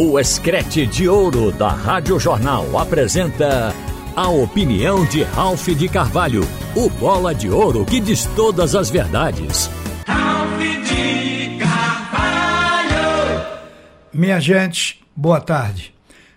O Escrete de Ouro da Rádio Jornal apresenta a opinião de Ralph de Carvalho, o bola de ouro que diz todas as verdades. Ralph de Carvalho! Minha gente, boa tarde.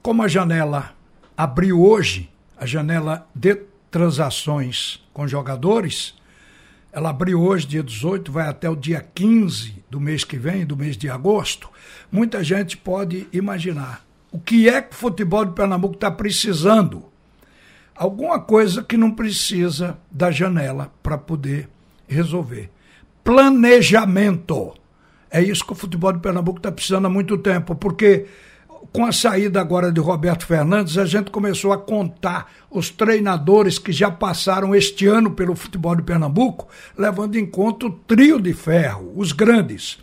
Como a janela abriu hoje, a janela de transações com jogadores, ela abriu hoje, dia 18, vai até o dia 15 do mês que vem, do mês de agosto. Muita gente pode imaginar o que é que o futebol de Pernambuco está precisando. Alguma coisa que não precisa da janela para poder resolver. Planejamento. É isso que o futebol de Pernambuco está precisando há muito tempo, porque com a saída agora de Roberto Fernandes, a gente começou a contar os treinadores que já passaram este ano pelo futebol de Pernambuco, levando em conta o trio de ferro, os grandes.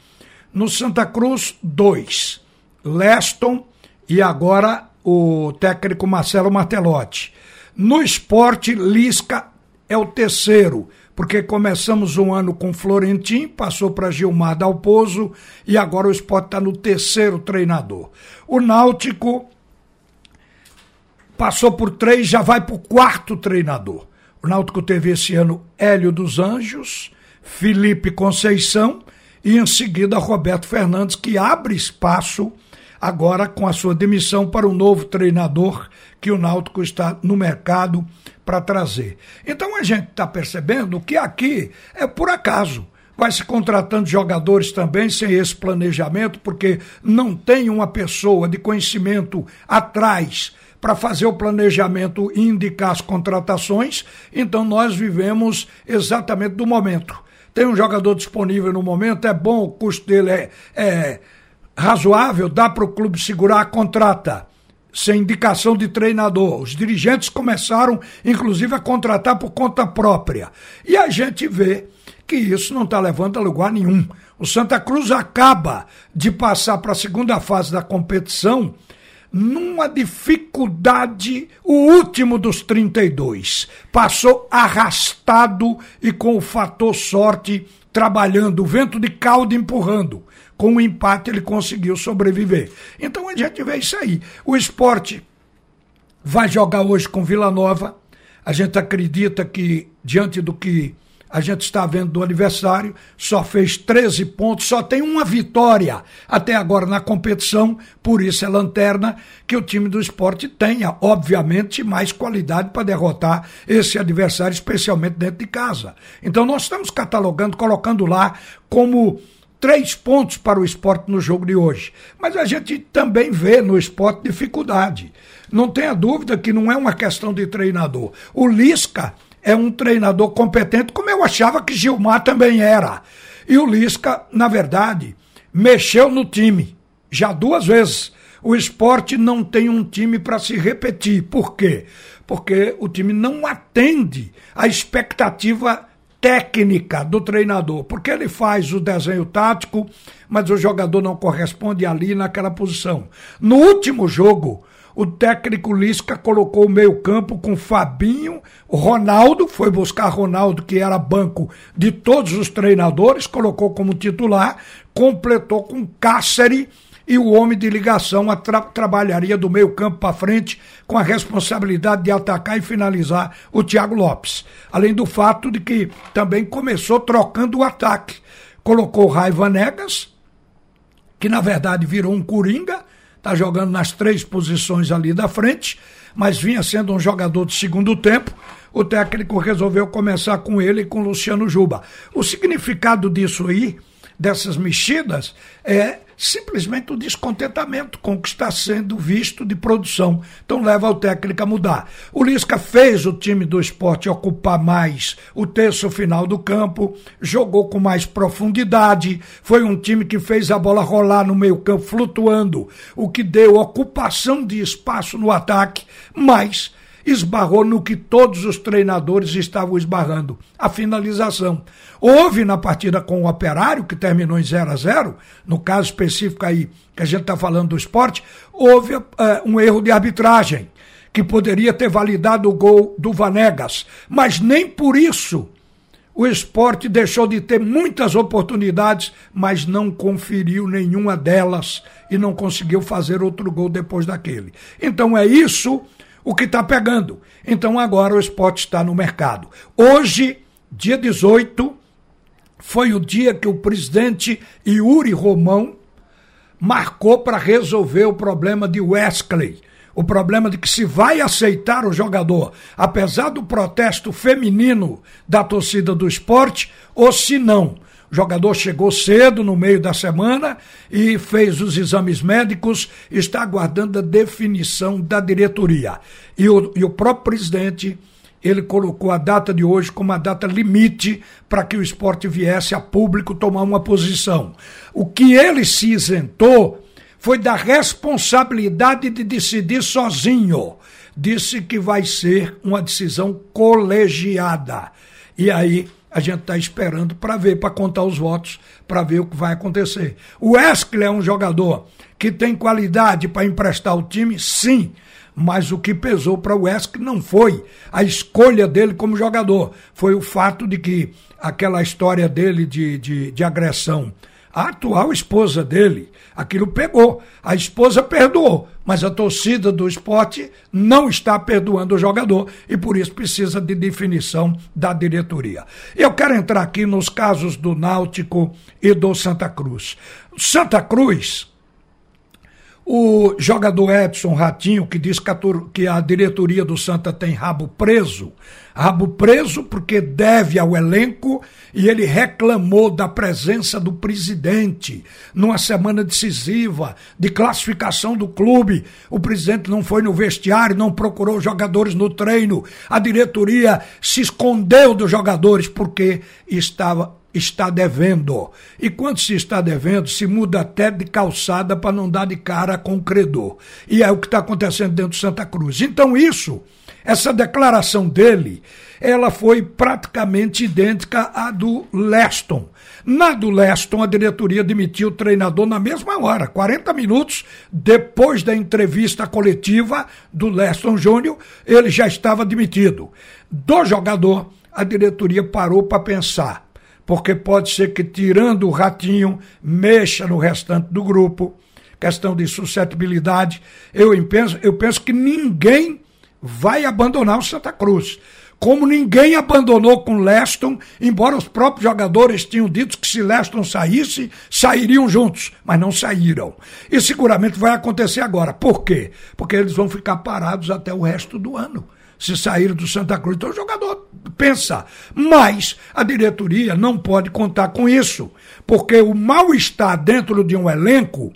No Santa Cruz, dois. Leston e agora o técnico Marcelo Martelotti. No esporte, Lisca é o terceiro porque começamos um ano com Florentim, passou para Gilmar Dalpozo e agora o esporte está no terceiro treinador. O Náutico passou por três, já vai para o quarto treinador. O Náutico teve esse ano Hélio dos Anjos, Felipe Conceição e em seguida Roberto Fernandes, que abre espaço agora com a sua demissão para o novo treinador que o Náutico está no mercado para trazer. Então a gente está percebendo que aqui é por acaso. Vai se contratando jogadores também sem esse planejamento, porque não tem uma pessoa de conhecimento atrás para fazer o planejamento e indicar as contratações. Então nós vivemos exatamente do momento. Tem um jogador disponível no momento, é bom, o custo dele é, é razoável, dá para o clube segurar, contrata sem indicação de treinador. Os dirigentes começaram, inclusive, a contratar por conta própria. E a gente vê que isso não está levando a lugar nenhum. O Santa Cruz acaba de passar para a segunda fase da competição numa dificuldade, o último dos 32. Passou arrastado e com o fator sorte trabalhando, o vento de caldo empurrando com o empate ele conseguiu sobreviver. Então a gente vê isso aí. O esporte vai jogar hoje com Vila Nova. A gente acredita que, diante do que a gente está vendo do aniversário, só fez 13 pontos, só tem uma vitória até agora na competição, por isso é lanterna que o time do esporte tenha, obviamente, mais qualidade para derrotar esse adversário, especialmente dentro de casa. Então nós estamos catalogando, colocando lá como três pontos para o esporte no jogo de hoje. Mas a gente também vê no esporte dificuldade. Não tenha dúvida que não é uma questão de treinador. O Lisca é um treinador competente, como eu achava que Gilmar também era. E o Lisca, na verdade, mexeu no time já duas vezes. O esporte não tem um time para se repetir. Por quê? Porque o time não atende à expectativa técnica do treinador, porque ele faz o desenho tático, mas o jogador não corresponde ali naquela posição. No último jogo, o técnico Lisca colocou o meio-campo com Fabinho, Ronaldo, foi buscar Ronaldo, que era banco de todos os treinadores, colocou como titular, completou com Cáceres e o homem de ligação tra trabalharia do meio campo para frente com a responsabilidade de atacar e finalizar o Thiago Lopes. Além do fato de que também começou trocando o ataque. Colocou Raiva Negas, que na verdade virou um coringa, está jogando nas três posições ali da frente, mas vinha sendo um jogador de segundo tempo. O técnico resolveu começar com ele e com Luciano Juba. O significado disso aí, dessas mexidas, é simplesmente o descontentamento com o que está sendo visto de produção. Então leva o técnico a mudar. O Lisca fez o time do esporte ocupar mais o terço final do campo, jogou com mais profundidade, foi um time que fez a bola rolar no meio campo flutuando, o que deu ocupação de espaço no ataque, mas esbarrou no que todos os treinadores estavam esbarrando, a finalização. Houve na partida com o Operário, que terminou em 0 a 0 no caso específico aí que a gente está falando do esporte, houve uh, um erro de arbitragem, que poderia ter validado o gol do Vanegas, mas nem por isso o esporte deixou de ter muitas oportunidades, mas não conferiu nenhuma delas e não conseguiu fazer outro gol depois daquele. Então é isso o que está pegando. Então agora o esporte está no mercado. Hoje, dia 18, foi o dia que o presidente Yuri Romão marcou para resolver o problema de Wesley. O problema de que se vai aceitar o jogador, apesar do protesto feminino da torcida do esporte, ou se não. O jogador chegou cedo no meio da semana e fez os exames médicos, está aguardando a definição da diretoria. E o, e o próprio presidente, ele colocou a data de hoje como a data limite para que o esporte viesse a público tomar uma posição. O que ele se isentou foi da responsabilidade de decidir sozinho. Disse que vai ser uma decisão colegiada. E aí a gente está esperando para ver, para contar os votos, para ver o que vai acontecer. O Wesley é um jogador que tem qualidade para emprestar o time, sim. Mas o que pesou para o Wesley não foi a escolha dele como jogador, foi o fato de que aquela história dele de, de, de agressão a atual esposa dele, aquilo pegou. A esposa perdoou, mas a torcida do esporte não está perdoando o jogador e por isso precisa de definição da diretoria. Eu quero entrar aqui nos casos do Náutico e do Santa Cruz. Santa Cruz o jogador Edson Ratinho, que diz que a diretoria do Santa tem rabo preso, rabo preso porque deve ao elenco e ele reclamou da presença do presidente numa semana decisiva de classificação do clube. O presidente não foi no vestiário, não procurou jogadores no treino. A diretoria se escondeu dos jogadores porque estava está devendo. E quando se está devendo, se muda até de calçada para não dar de cara com o credor. E é o que está acontecendo dentro de Santa Cruz. Então, isso, essa declaração dele, ela foi praticamente idêntica à do Leston. Na do Leston, a diretoria demitiu o treinador na mesma hora, 40 minutos depois da entrevista coletiva do Leston Júnior, ele já estava demitido. Do jogador, a diretoria parou para pensar porque pode ser que tirando o ratinho mexa no restante do grupo. Questão de suscetibilidade. Eu penso, eu penso que ninguém vai abandonar o Santa Cruz. Como ninguém abandonou com Leston, embora os próprios jogadores tinham dito que se Leston saísse, sairiam juntos, mas não saíram. E seguramente vai acontecer agora. Por quê? Porque eles vão ficar parados até o resto do ano se sair do Santa Cruz. Então o jogador pensa. Mas a diretoria não pode contar com isso, porque o mal-estar dentro de um elenco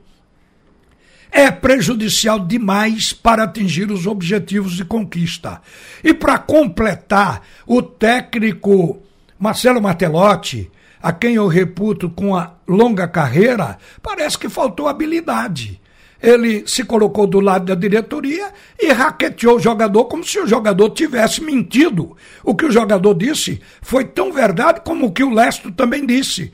é prejudicial demais para atingir os objetivos de conquista. E para completar, o técnico Marcelo Martelotti, a quem eu reputo com a longa carreira, parece que faltou habilidade ele se colocou do lado da diretoria e raqueteou o jogador como se o jogador tivesse mentido. O que o jogador disse foi tão verdade como o que o Lesto também disse.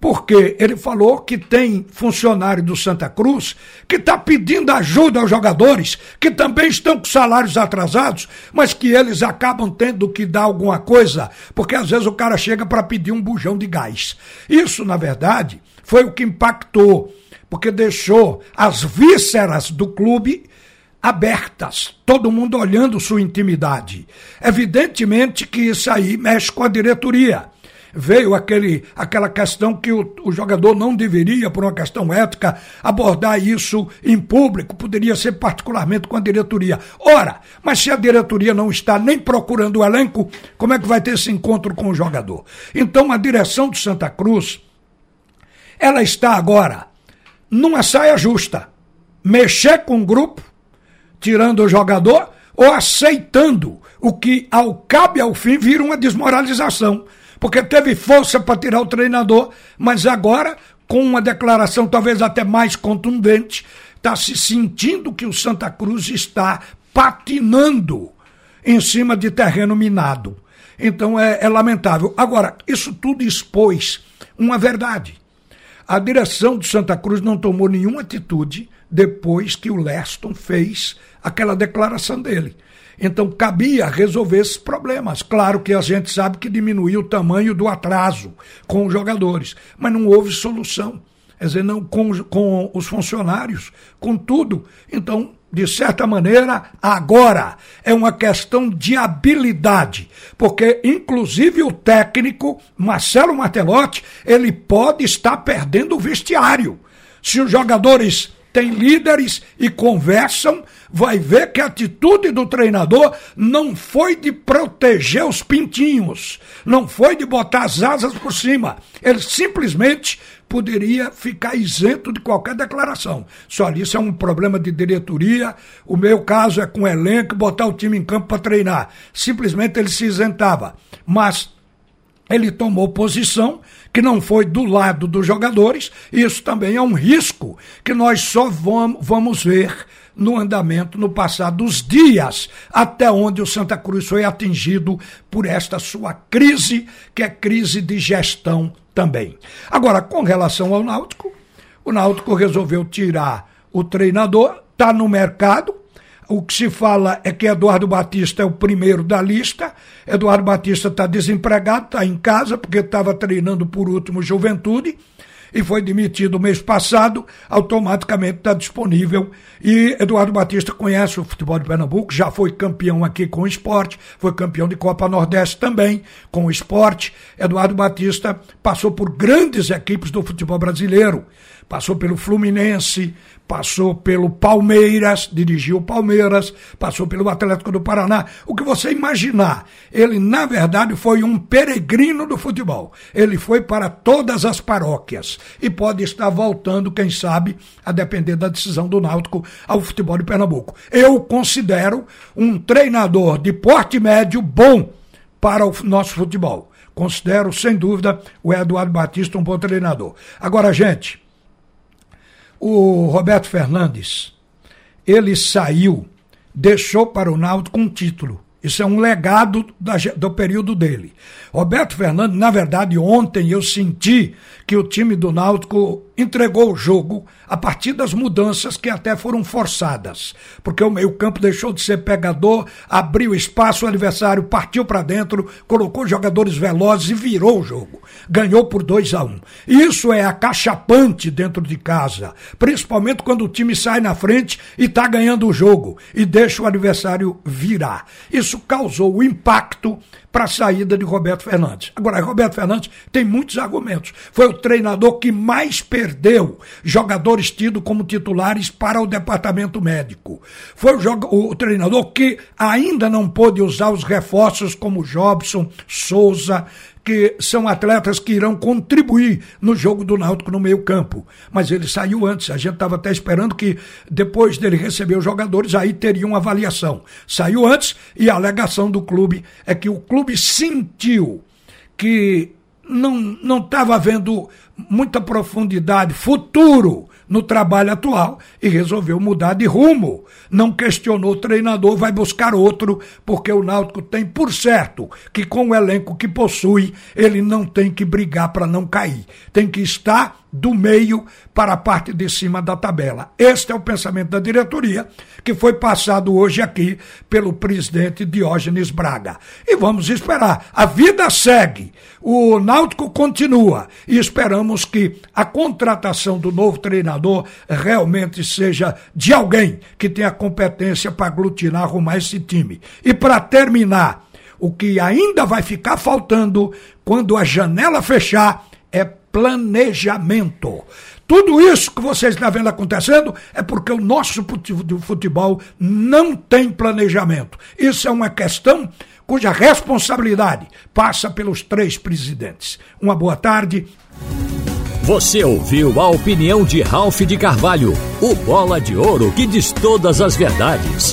Porque ele falou que tem funcionário do Santa Cruz que está pedindo ajuda aos jogadores, que também estão com salários atrasados, mas que eles acabam tendo que dar alguma coisa, porque às vezes o cara chega para pedir um bujão de gás. Isso, na verdade, foi o que impactou porque deixou as vísceras do clube abertas, todo mundo olhando sua intimidade. Evidentemente que isso aí mexe com a diretoria. Veio aquele, aquela questão que o, o jogador não deveria, por uma questão ética, abordar isso em público, poderia ser particularmente com a diretoria. Ora, mas se a diretoria não está nem procurando o elenco, como é que vai ter esse encontro com o jogador? Então a direção do Santa Cruz, ela está agora numa saia justa. Mexer com o grupo, tirando o jogador, ou aceitando o que, ao cabo e ao fim, vira uma desmoralização. Porque teve força para tirar o treinador, mas agora, com uma declaração talvez até mais contundente, está se sentindo que o Santa Cruz está patinando em cima de terreno minado. Então é, é lamentável. Agora, isso tudo expôs uma verdade. A direção de Santa Cruz não tomou nenhuma atitude depois que o Leston fez aquela declaração dele. Então cabia resolver esses problemas. Claro que a gente sabe que diminuiu o tamanho do atraso com os jogadores, mas não houve solução. Quer dizer, não com, com os funcionários, com tudo. Então, de certa maneira, agora é uma questão de habilidade, porque inclusive o técnico Marcelo Martelotti, ele pode estar perdendo o vestiário. Se os jogadores tem líderes e conversam, vai ver que a atitude do treinador não foi de proteger os pintinhos, não foi de botar as asas por cima. Ele simplesmente poderia ficar isento de qualquer declaração. Só isso é um problema de diretoria. O meu caso é com o elenco, botar o time em campo para treinar. Simplesmente ele se isentava. Mas ele tomou posição que não foi do lado dos jogadores, isso também é um risco que nós só vamos ver no andamento, no passar dos dias, até onde o Santa Cruz foi atingido por esta sua crise, que é crise de gestão também. Agora, com relação ao Náutico, o Náutico resolveu tirar o treinador, está no mercado, o que se fala é que Eduardo Batista é o primeiro da lista. Eduardo Batista está desempregado, está em casa, porque estava treinando por último Juventude e foi demitido mês passado, automaticamente está disponível. E Eduardo Batista conhece o futebol de Pernambuco, já foi campeão aqui com o esporte, foi campeão de Copa Nordeste também com o esporte. Eduardo Batista passou por grandes equipes do futebol brasileiro, passou pelo Fluminense, passou pelo Palmeiras, dirigiu o Palmeiras, passou pelo Atlético do Paraná. O que você imaginar, ele na verdade foi um peregrino do futebol. Ele foi para todas as paróquias e pode estar voltando, quem sabe, a depender da decisão do Náutico ao futebol de Pernambuco. Eu considero um treinador de porte médio bom para o nosso futebol. Considero, sem dúvida, o Eduardo Batista um bom treinador. Agora, gente, o Roberto Fernandes, ele saiu, deixou para o Náutico um título. Isso é um legado da, do período dele. Roberto Fernandes, na verdade, ontem eu senti que o time do Náutico entregou o jogo a partir das mudanças que até foram forçadas. Porque o meio-campo deixou de ser pegador, abriu espaço, o adversário partiu para dentro, colocou jogadores velozes e virou o jogo. Ganhou por 2 a 1 um. Isso é acachapante dentro de casa, principalmente quando o time sai na frente e está ganhando o jogo e deixa o adversário virar. Isso causou o impacto para a saída de Roberto Fernandes. Agora, Roberto Fernandes tem muitos argumentos. Foi o treinador que mais perdeu jogadores tidos como titulares para o departamento médico. Foi o, o treinador que ainda não pôde usar os reforços como Jobson, Souza, que são atletas que irão contribuir no jogo do Náutico no meio campo. Mas ele saiu antes, a gente estava até esperando que depois dele receber os jogadores, aí teria uma avaliação. Saiu antes e a alegação do clube é que o clube sentiu que não estava havendo muita profundidade, futuro no trabalho atual e resolveu mudar de rumo. Não questionou o treinador, vai buscar outro, porque o Náutico tem por certo que com o elenco que possui, ele não tem que brigar para não cair. Tem que estar do meio para a parte de cima da tabela. Este é o pensamento da diretoria, que foi passado hoje aqui pelo presidente Diógenes Braga. E vamos esperar. A vida segue. O Náutico continua e esperamos que a contratação do novo treinador realmente seja de alguém que tenha competência para aglutinar, arrumar esse time. E para terminar, o que ainda vai ficar faltando quando a janela fechar planejamento. Tudo isso que vocês estão vendo acontecendo é porque o nosso futebol não tem planejamento. Isso é uma questão cuja responsabilidade passa pelos três presidentes. Uma boa tarde. Você ouviu a opinião de Ralph de Carvalho, o bola de ouro que diz todas as verdades.